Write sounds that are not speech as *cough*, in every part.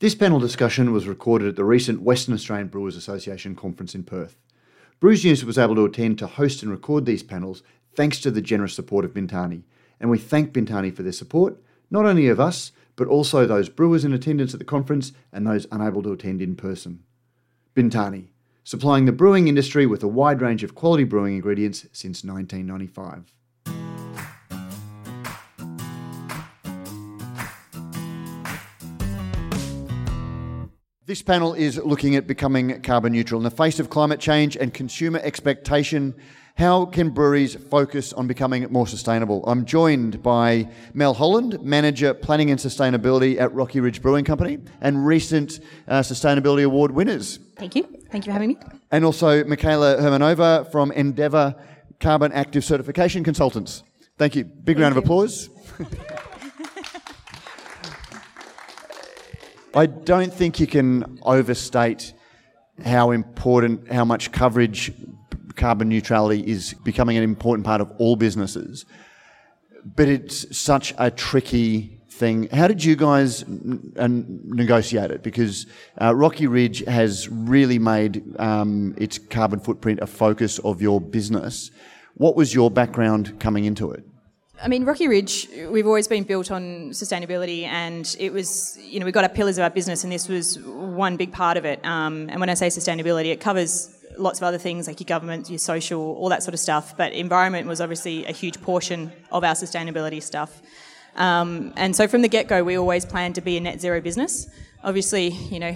This panel discussion was recorded at the recent Western Australian Brewers Association conference in Perth. Brews News was able to attend to host and record these panels thanks to the generous support of Bintani, and we thank Bintani for their support, not only of us, but also those brewers in attendance at the conference and those unable to attend in person. Bintani, supplying the brewing industry with a wide range of quality brewing ingredients since 1995. This panel is looking at becoming carbon neutral. In the face of climate change and consumer expectation, how can breweries focus on becoming more sustainable? I'm joined by Mel Holland, Manager Planning and Sustainability at Rocky Ridge Brewing Company, and recent uh, Sustainability Award winners. Thank you. Thank you for having me. And also Michaela Hermanova from Ndevr Carbon Active Certification Consultants. Thank you. Big Thank round you. of applause. *laughs* I don't think you can overstate how important, how much coverage carbon neutrality is becoming an important part of all businesses. But it's such a tricky thing. How did you guys n- negotiate it? Because uh, Rocky Ridge has really made um, its carbon footprint a focus of your business. What was your background coming into it? I mean, Rocky Ridge, we've always been built on sustainability, and it was, you know, we got our pillars of our business, and this was one big part of it. Um, and when I say sustainability, it covers lots of other things like your government, your social, all that sort of stuff. But environment was obviously a huge portion of our sustainability stuff. Um, and so from the get go, we always planned to be a net zero business. Obviously, you know,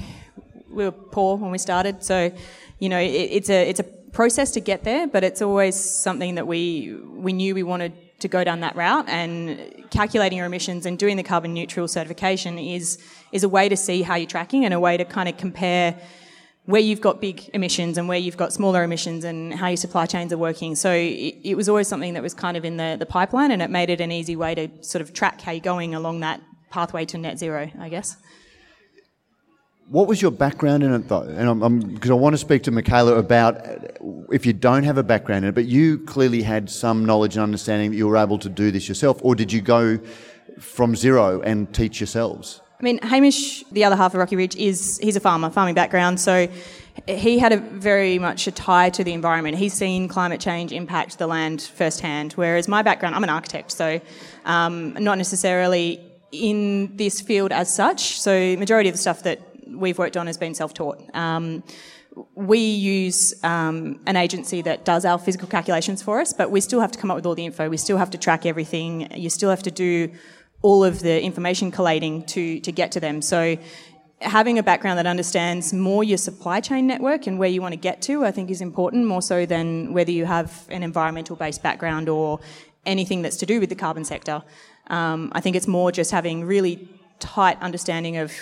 we were poor when we started, so you know, it, it's a it's a process to get there, but it's always something that we we knew we wanted to go down that route and calculating your emissions and doing the carbon neutral certification is is a way to see how you're tracking and a way to kind of compare where you've got big emissions and where you've got smaller emissions and how your supply chains are working. So it, it, was always something that was kind of in the, the pipeline and it made it an easy way to sort of track how you're going along that pathway to net zero, I guess. What was your background in it, though? And I'm because I want to speak to Michaela about if you don't have a background in it, but you clearly had some knowledge and understanding that you were able to do this yourself, or did you go from zero and teach yourselves? I mean, Hamish, the other half of Rocky Ridge, is he's a farmer, farming background, so he had a very much a tie to the environment. He's seen climate change impact the land firsthand, whereas my background, I'm an architect, so um, not necessarily in this field as such. So majority of the stuff that we've worked on has been self-taught. Um, we use um, an agency that does our physical calculations for us, but we still have to come up with all the info. We still have to track everything. You still have to do all of the information collating to, to get to them. So having a background that understands more your supply chain network and where you want to get to, I think is important more so than whether you have an environmental based background or anything that's to do with the carbon sector. Um, I think it's more just having really tight understanding of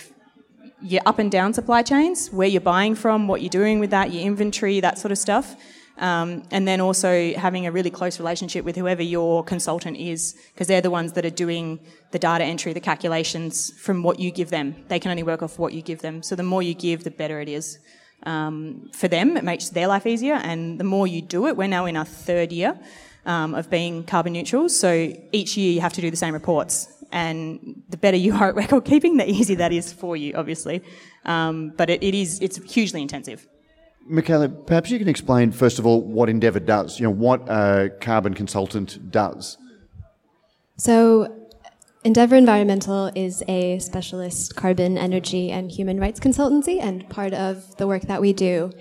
your up and down supply chains, where you're buying from, what you're doing with that, your inventory, that sort of stuff. Um, and then also having a really close relationship with whoever your consultant is, because they're the ones that are doing the data entry, the calculations from what you give them. They can only work off what you give them. So the more you give, the better it is. Um, for them, it makes their life easier, and the more you do it, we're now in our third year um, of being carbon neutral. So each year you have to do the same reports and the better you are at record *laughs* keeping, the easier that is for you, obviously. Um, but it, it is it's hugely intensive. Michaela, perhaps you can explain first of all what Ndevr does. You know what a carbon consultant does. So, Ndevr Environmental is a specialist carbon, energy, and human rights consultancy, and part of the work that we do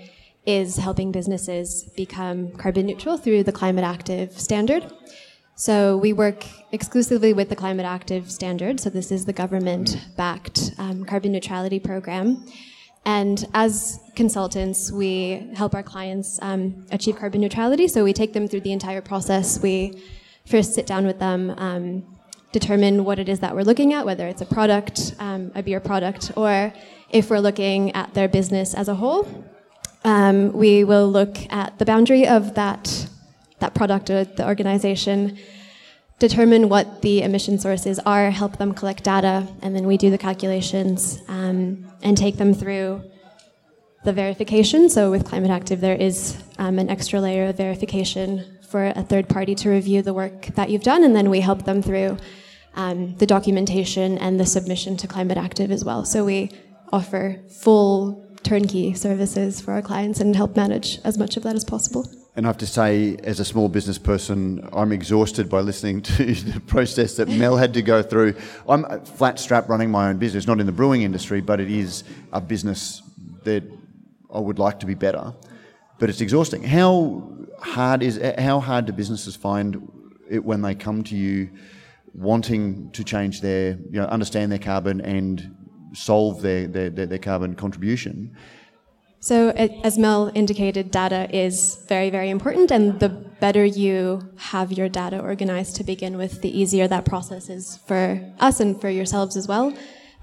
is helping businesses become carbon neutral through the Climate Active standard. So we work exclusively with the Climate Active Standard. So this is the government-backed um, carbon neutrality program. And as consultants, we help our clients um, achieve carbon neutrality. So we take them through the entire process. We first sit down with them, um, determine what it is that we're looking at, whether it's a product, um, a beer product, or if we're looking at their business as a whole. Um, we will look at the boundary of that that product or the organization, determine what the emission sources are, help them collect data, and then we do the calculations um, and take them through the verification. So with Climate Active, there is um, an extra layer of verification for a third party to review the work that you've done, and then we help them through um, the documentation and the submission to Climate Active as well. So we offer full turnkey services for our clients and help manage as much of that as possible. And I have to say, as a small business person, I'm exhausted by listening to *laughs* the process that Mel had to go through. I'm flat strap running my own business, not in the brewing industry, but it is a business that I would like to be better. But it's exhausting. How hard is how hard do businesses find it when they come to you wanting to change their, you know, understand their carbon and solve their, their, their, their carbon contribution? So, as Mel indicated, data is very, very important, and the better you have your data organized to begin with, the easier that process is for us and for yourselves as well.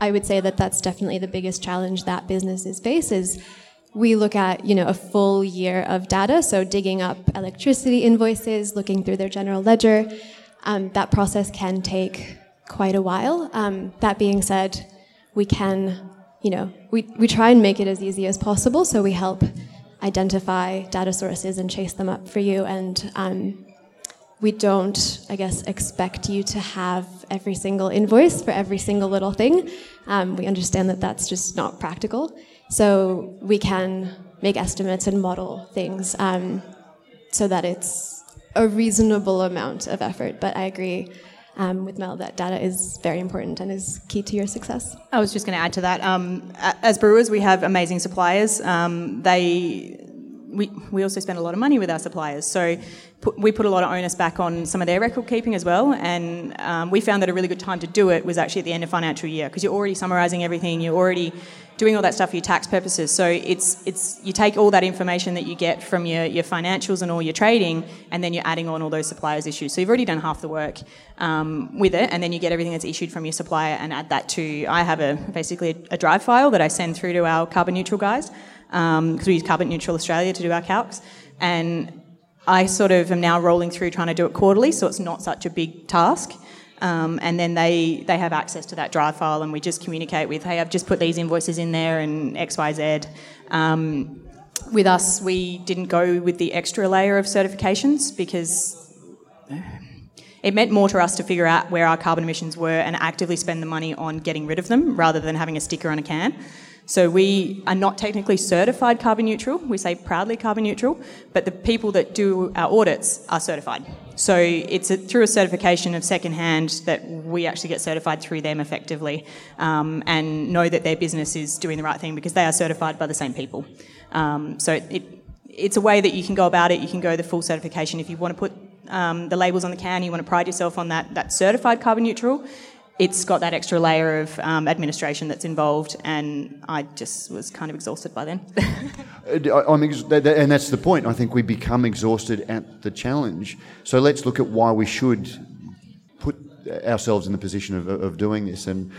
I would say that that's definitely the biggest challenge that businesses face is we look at you know a full year of data so digging up electricity invoices looking through their general ledger um, that process can take quite a while um, that being said we can you know, we, we try and make it as easy as possible. So we help identify data sources and chase them up for you. And um, we don't, I guess, expect you to have every single invoice for every single little thing. Um, we understand that that's just not practical. So we can make estimates and model things um, so that it's a reasonable amount of effort. But I agree um, with Mel that data is very important and is key to your success. I was just going to add to that. Um, as brewers, we have amazing suppliers. Um, they we, we also spend a lot of money with our suppliers. So put, we put a lot of onus back on some of their record keeping as well. And um, we found that a really good time to do it was actually at the end of financial year because you're already summarising everything, you're already doing all that stuff for your tax purposes. So it's, it's you take all that information that you get from your, your financials and all your trading, and then you're adding on all those suppliers issues. So you've already done half the work um, with it, and then you get everything that's issued from your supplier and add that to. I have a basically a, a drive file that I send through to our carbon neutral guys because um, we use Carbon Neutral Australia to do our calcs. And I sort of am now rolling through trying to do it quarterly, so it's not such a big task. Um, and then they, they have access to that drive file, and we just communicate with, hey, I've just put these invoices in there and X, Y, Z. Um, with us, we didn't go with the extra layer of certifications because it meant more to us to figure out where our carbon emissions were and actively spend the money on getting rid of them rather than having a sticker on a can. So we are not technically certified carbon neutral. We say proudly carbon neutral, but the people that do our audits are certified. So it's a, through a certification of secondhand that we actually get certified through them effectively um, and know that their business is doing the right thing because they are certified by the same people. Um, so it, it's a way that you can go about it. You can go the full certification if you want to put um, the labels on the can. You want to pride yourself on that that certified carbon neutral it's got that extra layer of um, administration that's involved, and I just was kind of exhausted by then. *laughs* Uh, ex- and that's the point. I think we become exhausted at the challenge. So let's look at why we should put ourselves in the position of, of doing this. And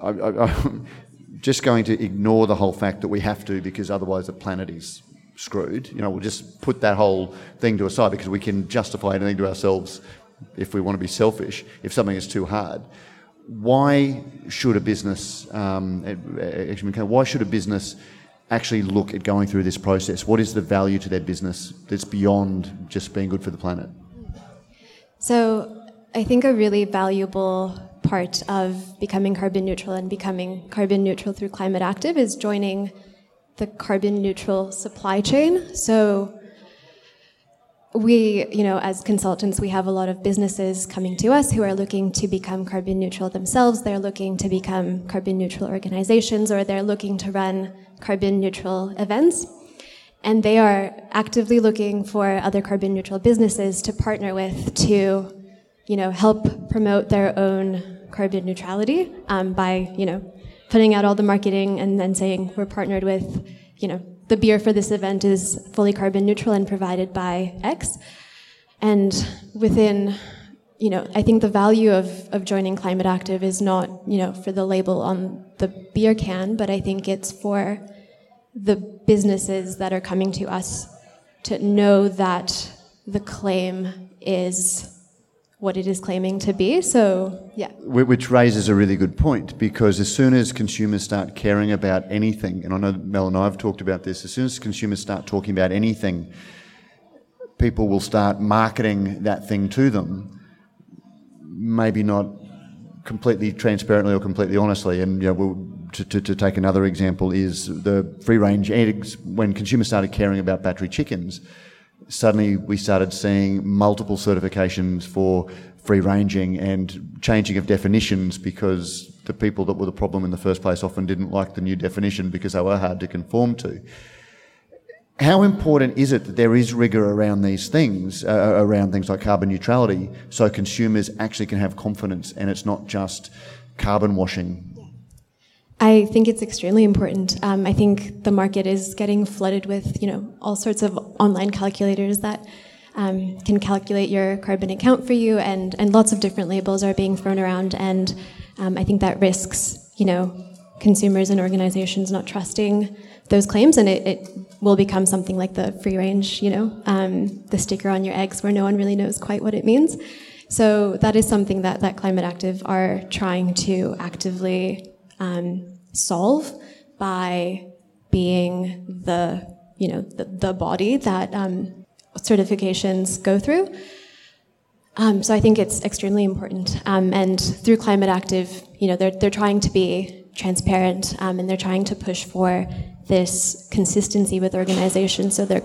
I, am *laughs* just going to ignore the whole fact that we have to, because otherwise the planet is screwed. You know, we'll just put that whole thing to aside because we can justify anything to ourselves if we want to be selfish if something is too hard why should a business, um, why should a business actually look at going through this process? What is the value to their business that's beyond just being good for the planet? So, I think a really valuable part of becoming carbon neutral and becoming carbon neutral through Climate Active is joining the carbon neutral supply chain. So, we, you know, as consultants, we have a lot of businesses coming to us who are looking to become carbon neutral themselves. They're looking to become carbon neutral organizations or they're looking to run carbon neutral events. And they are actively looking for other carbon neutral businesses to partner with to, you know, help promote their own carbon neutrality um, by, you know, putting out all the marketing and then saying we're partnered with, you know, the beer for this event is fully carbon neutral and provided by X. And within, you know, I think the value of, of joining Climate Active is not, you know, for the label on the beer can, but I think it's for the businesses that are coming to us to know that the claim is what it is claiming to be. So, yeah. Which raises a really good point because as soon as consumers start caring about anything, and I know Mel and I have talked about this, as soon as consumers start talking about anything, people will start marketing that thing to them, maybe not completely transparently or completely honestly, and you know, we'll to, to, to, take another example, is the free range eggs. When consumers started caring about battery chickens, suddenly we started seeing multiple certifications for free ranging and changing of definitions because the people that were the problem in the first place often didn't like the new definition because they were hard to conform to. How important is it that there is rigour around these things, uh, around things like carbon neutrality, so consumers actually can have confidence and it's not just carbon washing? I think it's extremely important. Um, I think the market is getting flooded with, you know, all sorts of online calculators that um, can calculate your carbon account for you, and, and lots of different labels are being thrown around. And um, I think that risks, you know, consumers and organizations not trusting those claims, and it, it will become something like the free range, you know, um, the sticker on your eggs, where no one really knows quite what it means. So that is something that that Climate Active are trying to actively um, solve by being the you know the, the body that um, certifications go through. Um, so I think it's extremely important. Um, and through Climate Active, you know, they're, they're trying to be transparent um, and they're trying to push for this consistency with organizations. So they're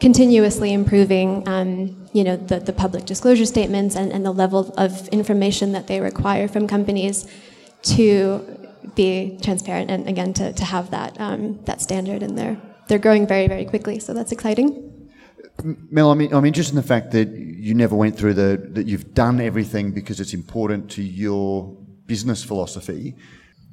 continuously improving, um, you know, the, the public disclosure statements and, and the level of information that they require from companies to be transparent and again to, to have that um, that standard and they're they're growing very very quickly so that's exciting. Mel, I'm, I'm interested in the fact that you never went through the, that you've done everything because it's important to your business philosophy,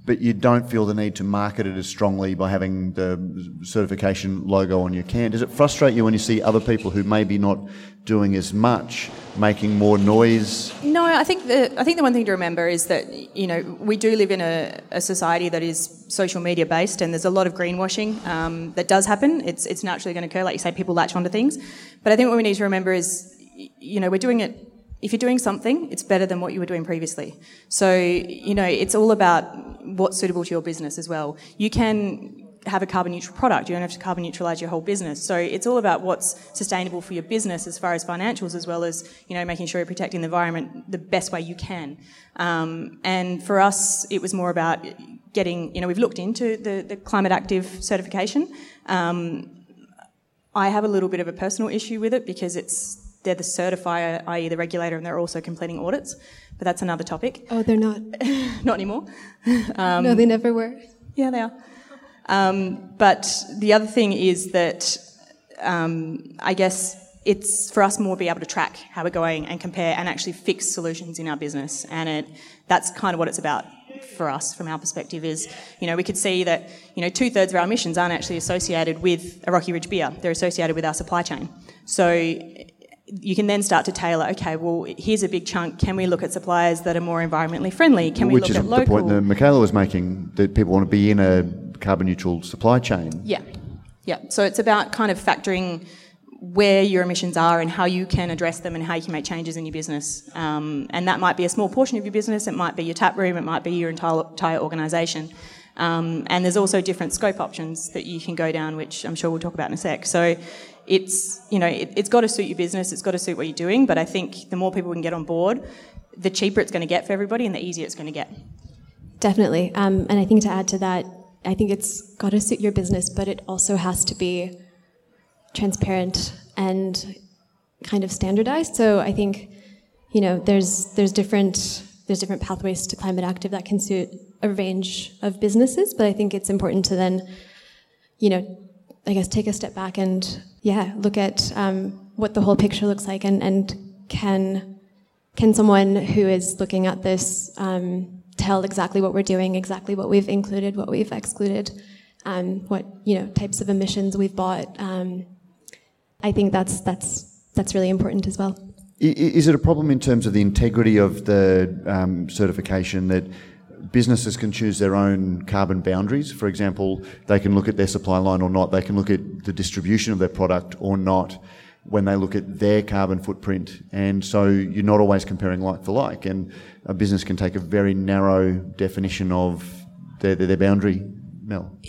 but you don't feel the need to market it as strongly by having the certification logo on your can. Does it frustrate you when you see other people who maybe not doing as much, making more noise? No, I think the I think the one thing to remember is that you know we do live in a, a society that is social media based, and there's a lot of greenwashing um, that does happen. It's it's naturally going to occur, like you say, people latch onto things. But I think what we need to remember is, you know, we're doing it. If you're doing something, it's better than what you were doing previously. So, you know, it's all about what's suitable to your business as well. You can have a carbon neutral product. You don't have to carbon neutralize your whole business. So it's all about what's sustainable for your business as far as financials, as well as you know making sure you're protecting the environment the best way you can. Um, and for us, it was more about getting. You know, we've looked into the, the climate active certification. Um, I have a little bit of a personal issue with it because it's they're the certifier, i.e., the regulator, and they're also completing audits. But that's another topic. Oh, they're not. *laughs* not anymore. *laughs* Um, no, they never were. Yeah, they are. Um, but the other thing is that um, I guess it's for us more be able to track how we're going and compare and actually fix solutions in our business. And it, that's kind of what it's about for us from our perspective is, you know, we could see that, you know, two thirds of our emissions aren't actually associated with a Rocky Ridge beer. They're associated with our supply chain. So you can then start to tailor. Okay, well, here's a big chunk. Can we look at suppliers that are more environmentally friendly? Can we Which look at local? Which is the point that Michaela was making that people want to be in a carbon neutral supply chain. Yeah, yeah. So it's about kind of factoring where your emissions are and how you can address them and how you can make changes in your business. Um, and that might be a small portion of your business. It might be your tap room. It might be your entire, entire organisation. Um, and there's also different scope options that you can go down, which I'm sure we'll talk about in a sec. So it's you know it, has got to suit your business. It's got to suit what you're doing. But I think the more people we can get on board, the cheaper it's going to get for everybody, and the easier it's going to get. Definitely. Um, and I think to add to that, I think it's got to suit your business, but it also has to be transparent and kind of standardized. So I think, you know, there's there's different there's different pathways to climate active that can suit a range of businesses, but I think it's important to then, you know, I guess take a step back and yeah, look at um, what the whole picture looks like and, and can can someone who is looking at this um, tell exactly what we're doing, exactly what we've included, what we've excluded, um, what you know types of emissions we've bought. Um, I think that's that's that's really important as well. Is it a problem in terms of the integrity of the um, certification that businesses can choose their own carbon boundaries? For example, they can look at their supply line or not. They can look at the distribution of their product or not when they look at their carbon footprint. And so you're not always comparing like for like. And a business can take a very narrow definition of their, their, their boundary. Mel?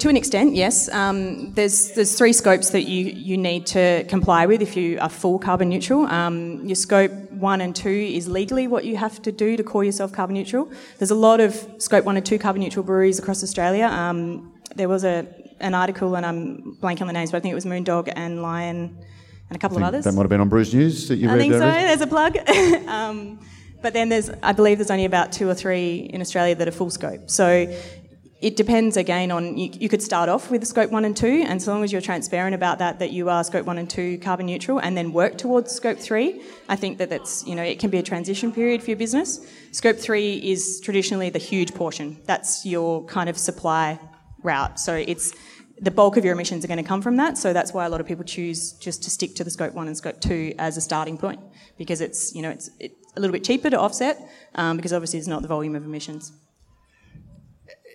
To an extent, yes. Um, there's there's three scopes that you, you need to comply with if you are full carbon neutral. Um, your scope one and two is legally what you have to do to call yourself carbon neutral. There's a lot of scope one and two carbon neutral breweries across Australia. Um, there was a an article, and I'm blanking on the names, but I think it was Moondog and Lion and a couple of others. That might have been on Brews News that you I read think so. there. There's a plug. *laughs* um, but then there's, I believe, there's only about two or three in Australia that are full scope. So it depends again on you, you, could start off with scope one and two, and so long as you're transparent about that, that you are scope one and two carbon neutral, and then work towards scope three. I think that that's you know it can be a transition period for your business. Scope three is traditionally the huge portion. That's your kind of supply route. So it's the bulk of your emissions are going to come from that. So that's why a lot of people choose just to stick to the scope one and scope two as a starting point because it's you know it's, it's a little bit cheaper to offset um, because obviously it's not the volume of emissions.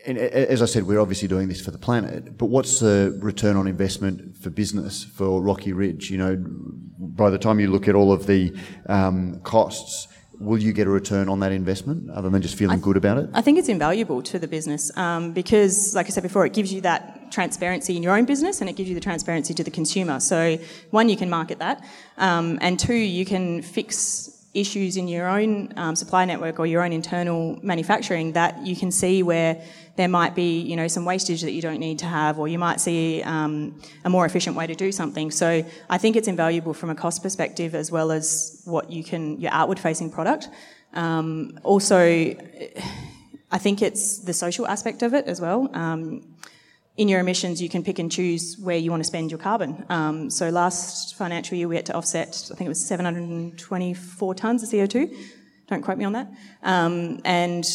And as I said, we're obviously doing this for the planet, but what's the return on investment for business for Rocky Ridge? You know, by the time you look at all of the um, costs, will you get a return on that investment other than just feeling th- good about it? I think it's invaluable to the business um, because, like I said before, it gives you that transparency in your own business and it gives you the transparency to the consumer. So, one, you can market that, um, and two, you can fix issues in your own um, supply network or your own internal manufacturing that you can see where there might be, you know, some wastage that you don't need to have, or you might see um, a more efficient way to do something. So I think it's invaluable from a cost perspective as well as what you can your outward-facing product. Um, also, I think it's the social aspect of it as well. In your emissions, you can pick and choose where you want to spend your carbon. Um, so last financial year, we had to offset, I think it was 724 tonnes of CO2. Don't quote me on that. Um, and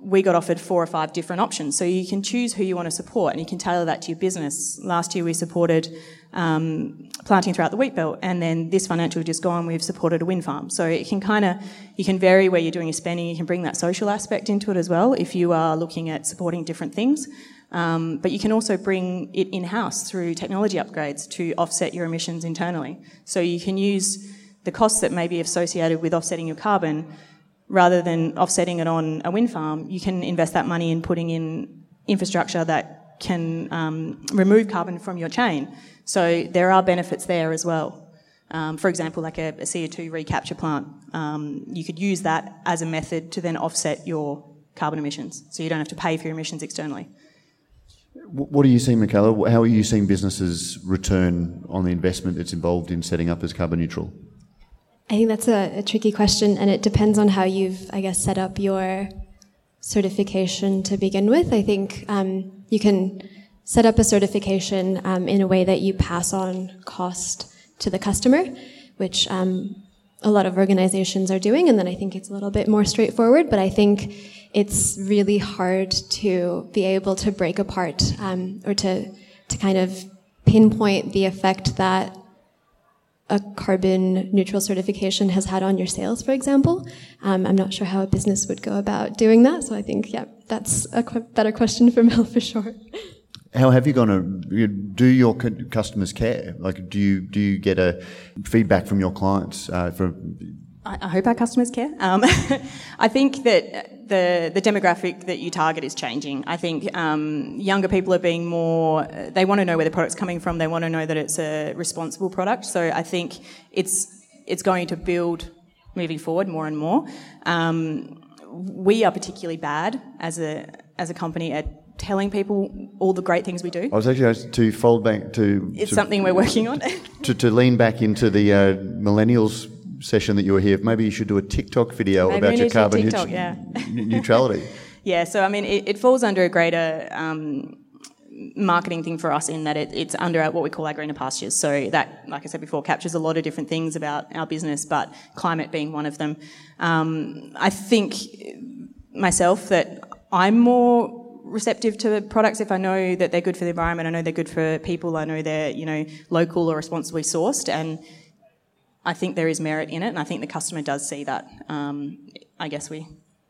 we got offered four or five different options. So you can choose who you want to support and you can tailor that to your business. Last year we supported um, planting throughout the wheat belt and then this financial year just gone we've supported a wind farm. So it can kind of, you can vary where you're doing your spending, you can bring that social aspect into it as well if you are looking at supporting different things. Um, but you can also bring it in-house through technology upgrades to offset your emissions internally. So you can use the costs that may be associated with offsetting your carbon rather than offsetting it on a wind farm, you can invest that money in putting in infrastructure that can um, remove carbon from your chain. So there are benefits there as well. Um, for example, like a, a, CO2 recapture plant, um, you could use that as a method to then offset your carbon emissions, so you don't have to pay for your emissions externally. What are you seeing, Michaela? How are you seeing businesses return on the investment that's involved in setting up as carbon neutral? I think that's a, a, tricky question, and it depends on how you've, I guess, set up your certification to begin with. I think um, you can set up a certification um, in a way that you pass on cost to the customer, which um, a lot of organizations are doing, and then I think it's a little bit more straightforward. But I think it's really hard to be able to break apart um, or to to kind of pinpoint the effect that a carbon neutral certification has had on your sales, for example. Um, I'm not sure how a business would go about doing that. So I think, yeah, that's a qu- better question for Mel for sure. *laughs* How have you gone to do your customers care? Like, do you do you get a feedback from your clients? Uh, from I, I hope our customers care. Um, *laughs* I think that the, the demographic that you target is changing. I think um, younger people are being more, they want to know where the product's coming from, they want to know that it's a responsible product. So I think it's, it's going to build moving forward more and more. Um, we are particularly bad as a, as a company at telling people all the great things we do. I was actually to fold back to. It's to, something we're working on. *laughs* to, to lean back into the uh, millennials session that you were here, maybe you should do a TikTok video maybe about your carbon TikTok, yeah. neutrality. *laughs* yeah, so I mean, it, it falls under a greater um, marketing thing for us in that it, it's under what we call our greener pastures. So that, like I said before, captures a lot of different things about our business, but climate being one of them. Um, I think myself that I'm more receptive to products if I know that they're good for the environment, I know they're good for people, I know they're, you know, local or responsibly sourced and I think there is merit in it, and I think the customer does see that. Um, I guess we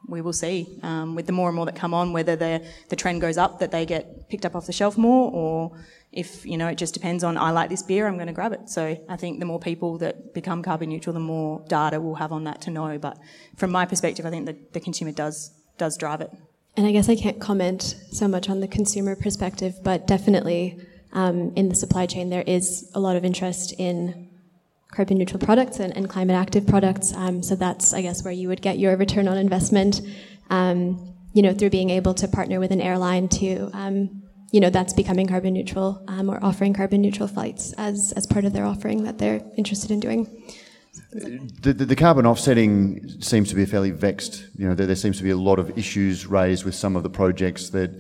we will see um, with the more and more that come on whether the the trend goes up that they get picked up off the shelf more, or if you know it just depends on I like this beer, I'm going to grab it. So I think the more people that become carbon neutral, the more data we'll have on that to know. But from my perspective, I think the, the consumer does does drive it. And I guess I can't comment so much on the consumer perspective, but definitely um, in the supply chain there is a lot of interest in carbon neutral products and, and climate active products. Um, so that's, I guess, where you would get your return on investment, um, you know, through being able to partner with an airline to, um, you know, that's becoming carbon neutral um, or offering carbon neutral flights as, as part of their offering that they're interested in doing. The, the, the, carbon offsetting seems to be fairly vexed, you know, there, there, seems to be a lot of issues raised with some of the projects that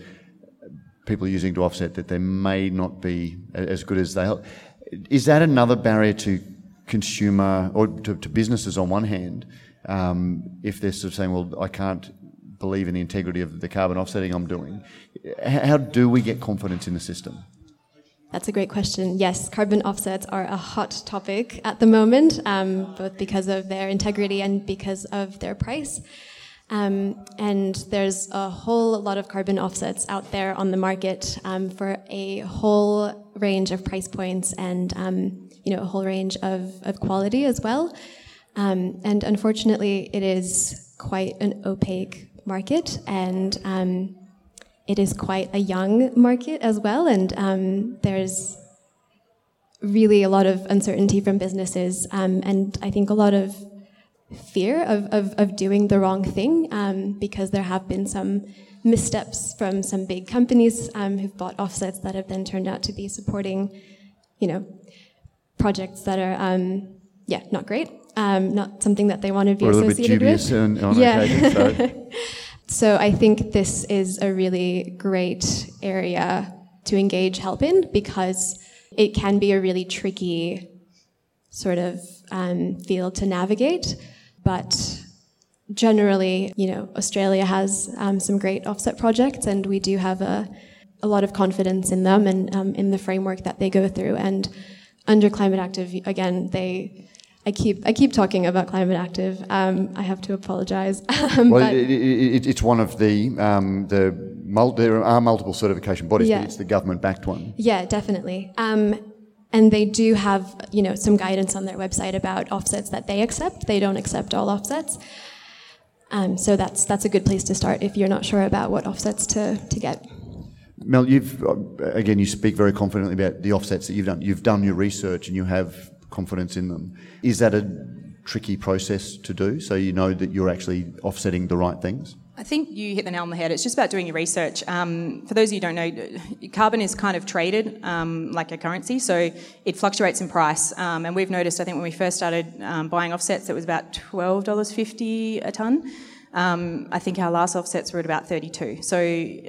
people are using to offset that they may not be as good as they. Is that another barrier to consumer or to, to businesses on one hand, um, if they're sort of saying, well, I can't believe in the integrity of the carbon offsetting I'm doing, how do we get confidence in the system? That's a great question. Yes, carbon offsets are a hot topic at the moment, um, both because of their integrity and because of their price. Um, and there's a whole lot of carbon offsets out there on the market um, for a whole range of price points and um, you know a whole range of, of quality as well. Um, and unfortunately, it is quite an opaque market, and um, it is quite a young market as well. And um, there's really a lot of uncertainty from businesses, and I think a lot of fear of, of, of doing the wrong thing um, because there have been some missteps from some big companies um, who've bought offsets that have then turned out to be supporting, you know, projects that are, um, yeah, not great, um, not something that they want to be associated with. On yeah. *laughs* So I think this is a really great area to engage help in because it can be a really tricky sort of um, field to navigate. But generally, you know, Australia has um, some great offset projects, and we do have a, a lot of confidence in them and um, in the framework that they go through. And under Climate Active, again, they. I keep I keep talking about Climate Active. Um, I have to apologise. *laughs* well, it, it, it's one of the um, the mul- there are multiple certification bodies, yeah. but it's the government backed one. Yeah, definitely. Um, and they do have you know some guidance on their website about offsets that they accept. They don't accept all offsets. Um, so that's that's a good place to start if you're not sure about what offsets to, to get. Mel, you've uh, again you speak very confidently about the offsets that you've done. You've done your research and you have confidence in them. Is that a tricky process to do so you know that you're actually offsetting the right things? I think you hit the nail on the head. It's just about doing your research. Um, for those of you who don't know, carbon is kind of traded um, like a currency, so it fluctuates in price. Um, and we've noticed, I think, when we first started um, buying offsets, it was about $12.50 a tonne. Um, I think our last offsets were at about 32. So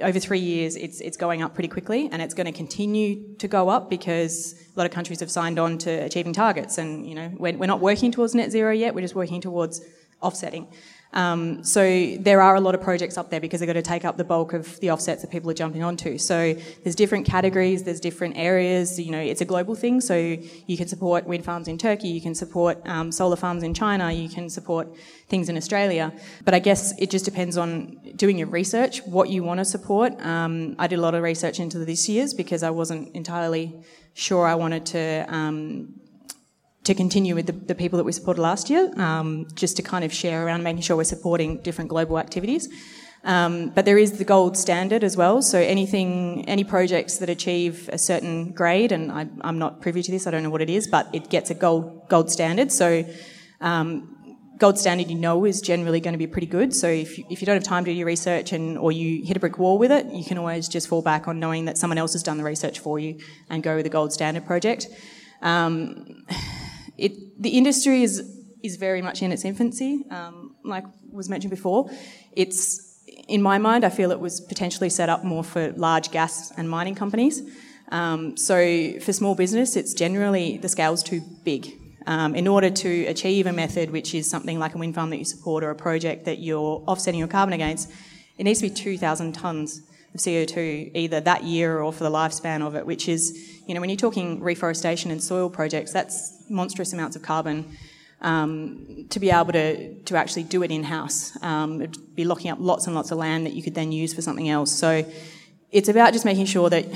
over three years, it's it's going up pretty quickly, and it's going to continue to go up because a lot of countries have signed on to achieving targets. And you know, we're, we're not working towards net zero yet; we're just working towards offsetting. Um, so there are a lot of projects up there because they've got to take up the bulk of the offsets that people are jumping onto. So there's different categories, there's different areas. You know, it's a global thing. So you can support wind farms in Turkey, you can support um, solar farms in China, you can support things in Australia. But I guess it just depends on doing your research, what you want to support. Um, I did a lot of research into this year's because I wasn't entirely sure I wanted to um, to continue with the, the, people that we supported last year, um, just to kind of share around making sure we're supporting different global activities. Um, but there is the gold standard as well. So anything, any projects that achieve a certain grade, and I, am not privy to this, I don't know what it is, but it gets a gold gold standard. So um, gold standard, you know, is generally going to be pretty good. So if you, if you don't have time to do your research and or you hit a brick wall with it, you can always just fall back on knowing that someone else has done the research for you and go with a gold standard project. Um, it, the industry is is very much in its infancy. Um, like was mentioned before, it's in my mind, I feel it was potentially set up more for large gas and mining companies. Um, so for small business, it's generally the scale's too big. Um, in order to achieve a method which is something like a wind farm that you support or a project that you're offsetting your carbon against, it needs to be 2,000 tonnes of CO2 either that year or for the lifespan of it, which is, you know, when you're talking reforestation and soil projects, that's monstrous amounts of carbon. Um, to be able to, to actually do it in house, um, it'd be locking up lots and lots of land that you could then use for something else. So it's about just making sure that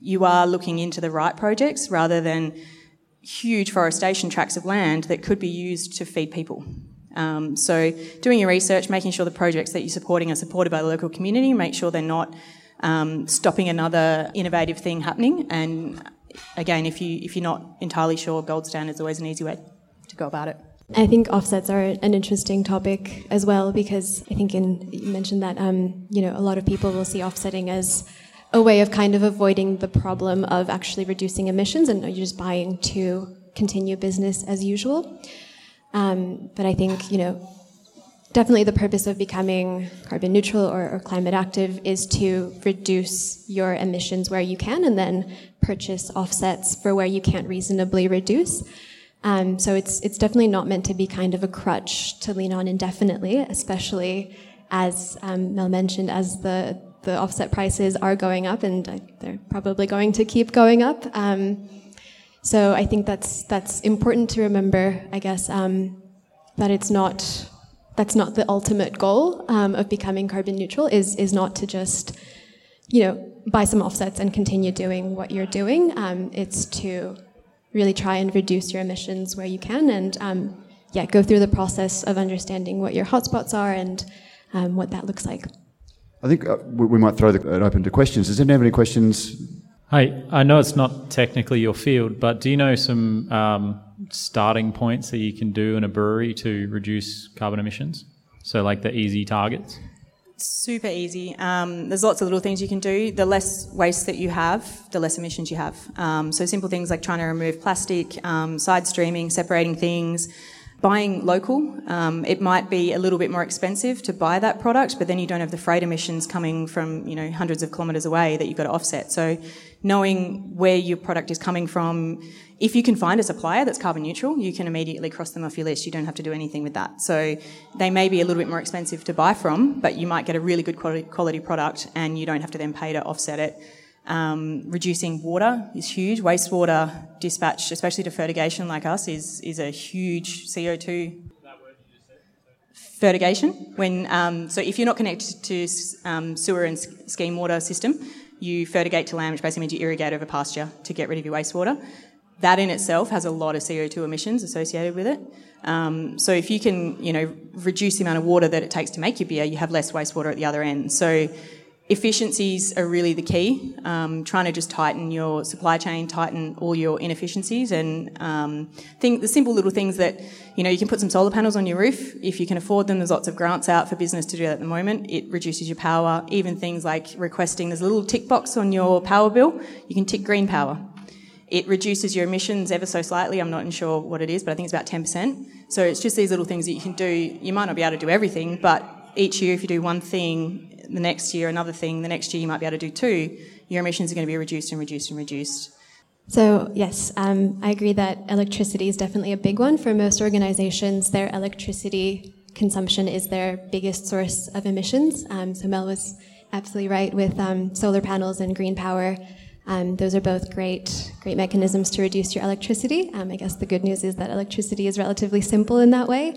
you are looking into the right projects rather than huge forestation tracts of land that could be used to feed people. Um, so doing your research, making sure the projects that you're supporting are supported by the local community, make sure they're not um, stopping another innovative thing happening, and again, if you if you're not entirely sure, gold standard is always an easy way to go about it. I think offsets are an interesting topic as well because I think in you mentioned that um, you know a lot of people will see offsetting as a way of kind of avoiding the problem of actually reducing emissions and you're just buying to continue business as usual. Um, but I think you know definitely the purpose of becoming carbon neutral or, or, climate active is to reduce your emissions where you can and then purchase offsets for where you can't reasonably reduce. Um, so it's it's definitely not meant to be kind of a crutch to lean on indefinitely, especially as um, Mel mentioned, as the the offset prices are going up, and they're probably going to keep going up. Um, so I think that's that's important to remember. I guess um, that it's not that's not the ultimate goal um, of becoming carbon neutral. Is is not to just you know buy some offsets and continue doing what you're doing. Um, it's to really try and reduce your emissions where you can and um, yeah, go through the process of understanding what your hotspots are and um, what that looks like. I think uh, we might throw it open to questions. Does anyone have any questions? Hey, I know it's not technically your field, but do you know some um, starting points that you can do in a brewery to reduce carbon emissions? So, like the easy targets? super easy. Um, there's lots of little things you can do. The less waste that you have, the less emissions you have. Um, so simple things like trying to remove plastic, um, side streaming, separating things. Buying local, um, it might be a little bit more expensive to buy that product, but then you don't have the freight emissions coming from you know hundreds of kilometres away that you've got to offset. So knowing where your product is coming from, if you can find a supplier that's carbon neutral, you can immediately cross them off your list. You don't have to do anything with that. So they may be a little bit more expensive to buy from, but you might get a really good quality product and you don't have to then pay to offset it. Um, reducing water is huge. Wastewater dispatch, especially to fertigation like us, is, is a huge CO2 fertigation. When um, so, if you're not connected to um, sewer and scheme water system, you fertigate to land, which basically means you irrigate over pasture to get rid of your wastewater that in itself has a lot of CO2 emissions associated with it. Um, so if you can, you know, reduce the amount of water that it takes to make your beer, you have less wastewater at the other end. So efficiencies are really the key. Um, trying to just tighten your supply chain, tighten all your inefficiencies, and um, think the simple little things that you know you can put some solar panels on your roof if you can afford them. There's lots of grants out for business to do that at the moment. It reduces your power. Even things like requesting there's a little tick box on your power bill. You can tick green power. It reduces your emissions ever so slightly. I'm not sure what it is, but I think it's about 10%. So it's just these little things that you can do. You might not be able to do everything, but each year, if you do one thing, the next year another thing, the next year you might be able to do two, your emissions are going to be reduced and reduced and reduced. So, yes, um, I agree that electricity is definitely a big one. For most organizations, their electricity consumption is their biggest source of emissions. Um, so, Mel was absolutely right with um, solar panels and green power. Um, those are both great, great mechanisms to reduce your electricity. Um, I guess the good news is that electricity is relatively simple in that way.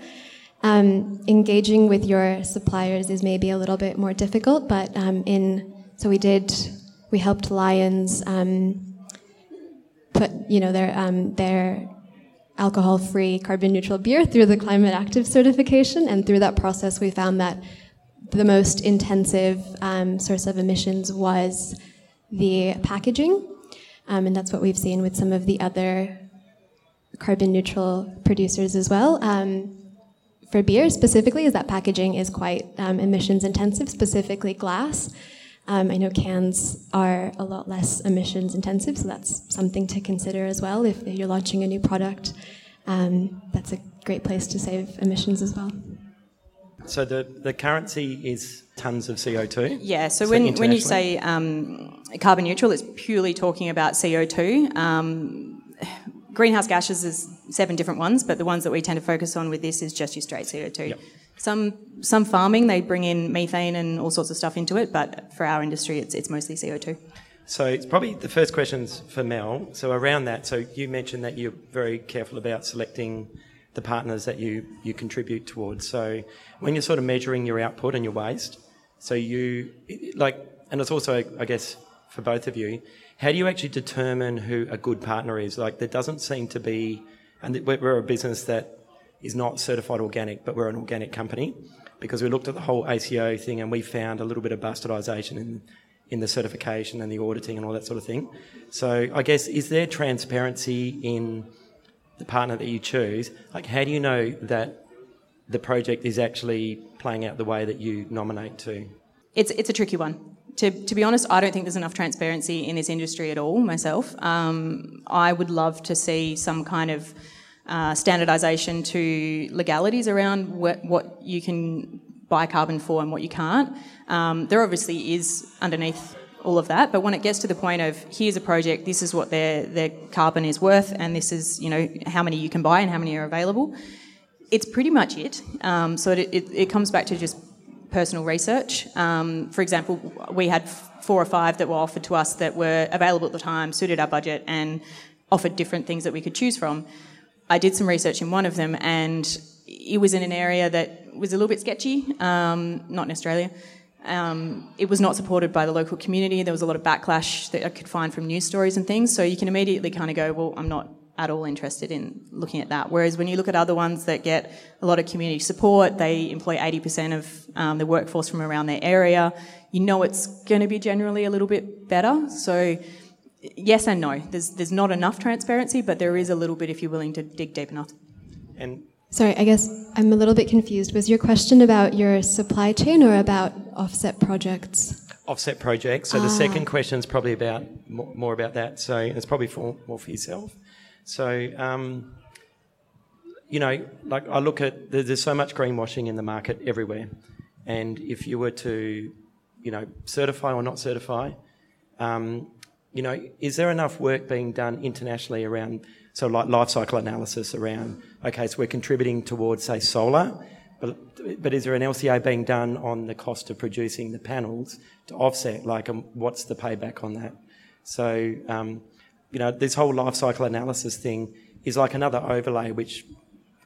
Um, engaging with your suppliers is maybe a little bit more difficult, but um, in so we did we helped Lions um, put you know their um, their alcohol-free, carbon-neutral beer through the climate active certification, and through that process, we found that the most intensive source of emissions was the packaging, um, and that's what we've seen with some of the other carbon neutral producers as well. Um, for beer specifically, is that packaging is quite um, emissions intensive, specifically glass. Um, I know cans are a lot less emissions intensive, so that's something to consider as well if you're launching a new product. Um, that's a great place to save emissions as well. So the, the currency is tons of CO2? Yeah, so, so when, when you say um, carbon neutral, it's purely talking about CO2. Greenhouse gases is seven different ones, but the ones that we tend to focus on with this is just your straight CO2. Yep. Some some farming they bring in methane and all sorts of stuff into it, but for our industry, it's it's mostly CO2. So it's probably the first questions for Mel. So around that, so you mentioned that you're very careful about selecting the partners that you, you contribute towards. So when you're sort of measuring your output and your waste, so you like, and it's also, I guess, for both of you, how do you actually determine who a good partner is? Like, there doesn't seem to be, and we're a business that is not certified organic, but we're an organic company because we looked at the whole ACO thing and we found a little bit of bastardisation in in the certification and the auditing and all that sort of thing. So I guess is there transparency in the partner that you choose? Like, how do you know that the project is actually playing out the way that you nominate to? It's it's a tricky one. To, to be honest, I don't think there's enough transparency in this industry at all. Myself, um, I would love to see some kind of uh, standardisation to legalities around what, what you can buy carbon for and what you can't. Um, there obviously is underneath all of that, but when it gets to the point of here's a project, this is what their their carbon is worth, and this is you know how many you can buy and how many are available. It's pretty much it. Um, so it, it, it comes back to just personal research. Um, for example, we had four or five that were offered to us that were available at the time, suited our budget, and offered different things that we could choose from. I did some research in one of them, and it was in an area that was a little bit sketchy, um, not in Australia. Um, it was not supported by the local community. There was a lot of backlash that I could find from news stories and things. So you can immediately kind of go, well, I'm not at all interested in looking at that. Whereas when you look at other ones that get a lot of community support, they employ 80% of um, the workforce from around their area, you know it's going to be generally a little bit better. So yes and no. There's, there's not enough transparency, but there is a little bit if you're willing to dig deep enough. And Sorry, I guess I'm a little bit confused. Was your question about your supply chain or about offset projects? offset projects. So the second question is probably about more, more about that. So it's probably for, more for yourself. So, um, you know, like I look at there's so much greenwashing in the market everywhere, and if you were to, you know, certify or not certify, um, you know, is there enough work being done internationally around so like life cycle analysis around? Okay, so we're contributing towards say solar. But, but is there an LCA being done on the cost of producing the panels to offset? Like, um, what's the payback on that? So, um, you know, this whole life cycle analysis thing is like another overlay which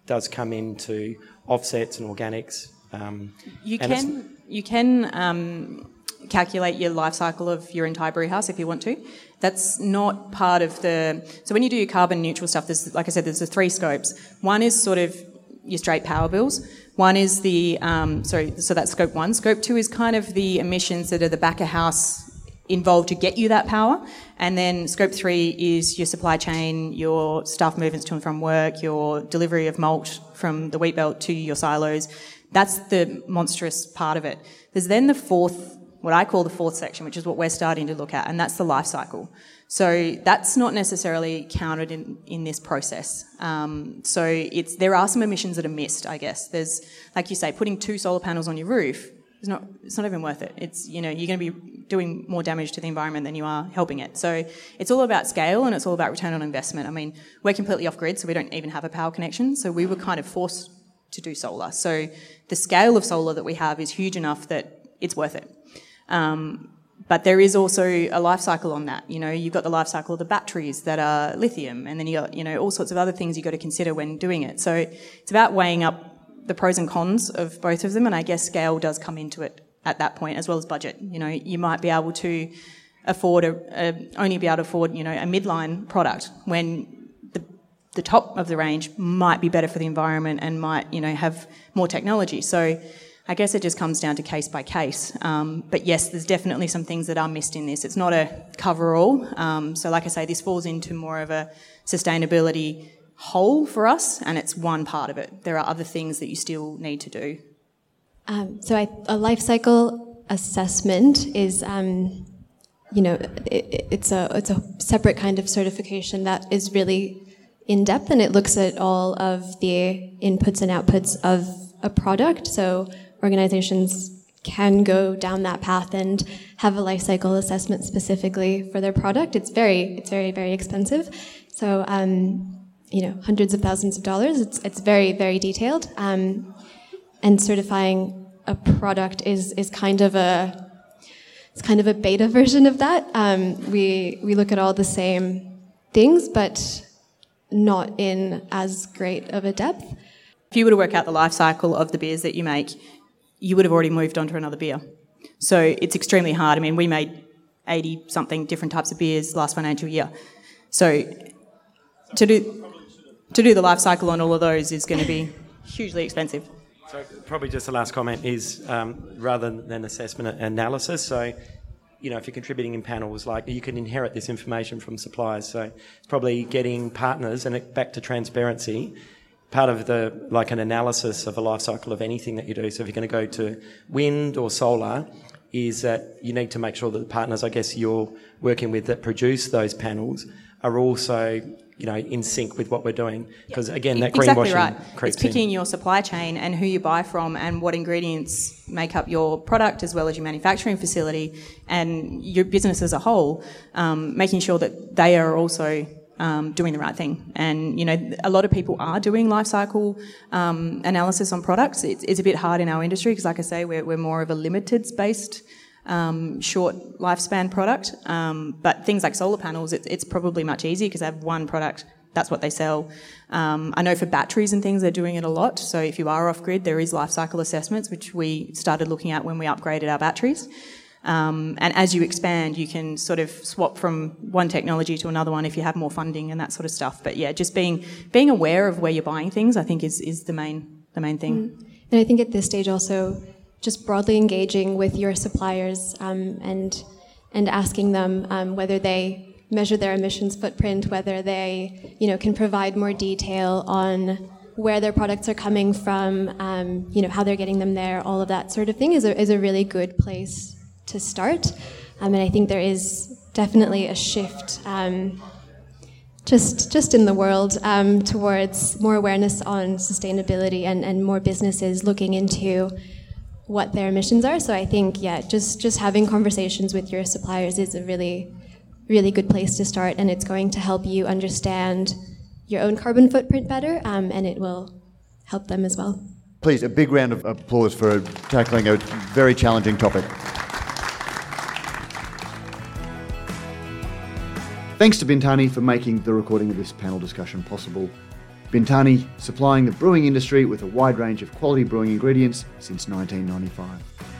does come into offsets and organics. Um, You and can you can um, calculate your life cycle of your entire brew house if you want to. That's not part of the. So when you do your carbon neutral stuff, there's like I said, there's the three scopes. One is sort of your straight power bills. One is the um, sorry, so that's scope one. Scope two is kind of the emissions that are the back of house involved to get you that power. And then scope three is your supply chain, your staff movements to and from work, your delivery of malt from the wheat belt to your silos. That's the monstrous part of it. There's then the fourth, what I call the fourth section, which is what we're starting to look at, and that's the life cycle. So that's not necessarily counted in, in this process. Um, so it's there are some emissions that are missed, I guess. There's, like you say, putting two solar panels on your roof it's not it's not even worth it. It's you know you're going to be doing more damage to the environment than you are helping it. So it's all about scale and it's all about return on investment. I mean, we're completely off grid, so we don't even have a power connection. So we were kind of forced to do solar. So the scale of solar that we have is huge enough that it's worth it. Um, but there is also a life cycle on that. You know, you've got the life cycle of the batteries that are lithium, and then you got you know all sorts of other things you've got to consider when doing it. So it's about weighing up the pros and cons of both of them, and I guess scale does come into it at that point as well as budget. You know, you might be able to afford a, a only be able to afford you know a midline product when the the top of the range might be better for the environment and might you know have more technology. So. I guess it just comes down to case by case. Um, but yes, there's definitely some things that are missed in this. It's not a cover all. Um, so, like I say, this falls into more of a sustainability whole for us, and it's one part of it. There are other things that you still need to do. Um, so I, a life cycle assessment is, um, you know, it, it's a it's a separate kind of certification that is really in depth, and it looks at all of the inputs and outputs of a product. So organizations can go down that path and have a life cycle assessment specifically for their product. It's very it's very very expensive. So. Um, you know, hundreds of thousands of dollars. It's, it's very, very detailed. Um, and certifying a product is, is kind of a, it's kind of a beta *laughs* version of that. Um, we, we look at all the same things, but not in as great of a depth. If you were to work out the life cycle of the beers that you make, you would have already moved on to another beer. So it's extremely hard. I mean, we made 80 something different types of beers last financial year. So to do to do the life cycle on all of those is going to be hugely expensive. So probably just the last comment is um, rather than assessment analysis. So you know, if you're contributing in panels, like you can inherit this information from suppliers. So it's probably getting partners and it, back to transparency. Part of the like an analysis of a life cycle of anything that you do. So if you're going to go to wind or solar, is that you need to make sure that the partners, I guess, you're working with that produce those panels are also you know, in sync with what we're doing. Because again, that exactly greenwashing right. It's picking in. your supply chain and who you buy from and what ingredients make up your product as well as your manufacturing facility and your business as a whole, um, making sure that they are also um, doing the right thing. And, you know, a lot of people are doing life cycle um, analysis on products. It's, it's a bit hard in our industry because, like I say, we're, we're more of a limited based um, short lifespan product. Um, but things like solar panels, it's, it's probably much easier because they have one product. That's what they sell. Um, I know for batteries and things, they're doing it a lot. So if you are off grid, there is life cycle assessments, which we started looking at when we upgraded our batteries. Um, and as you expand, you can sort of swap from one technology to another one if you have more funding and that sort of stuff. But yeah, just being being aware of where you're buying things, I think, is is the main the main thing. And I think at this stage also, just broadly engaging with your suppliers um, and and asking them um, whether they measure their emissions footprint, whether they you know can provide more detail on where their products are coming from, um, you know how they're getting them there, all of that sort of thing is a, is a really good place to start. Um, and I think there is definitely a shift um, just just in the world um, towards more awareness on sustainability and, and more businesses looking into what their emissions are. So I think yeah, just just having conversations with your suppliers is a really really good place to start, and it's going to help you understand your own carbon footprint better, um, and it will help them as well. Please, a big round of applause for tackling a very challenging topic. Thanks to Bintani for making the recording of this panel discussion possible. Bintani supplying the brewing industry with a wide range of quality brewing ingredients since 1995.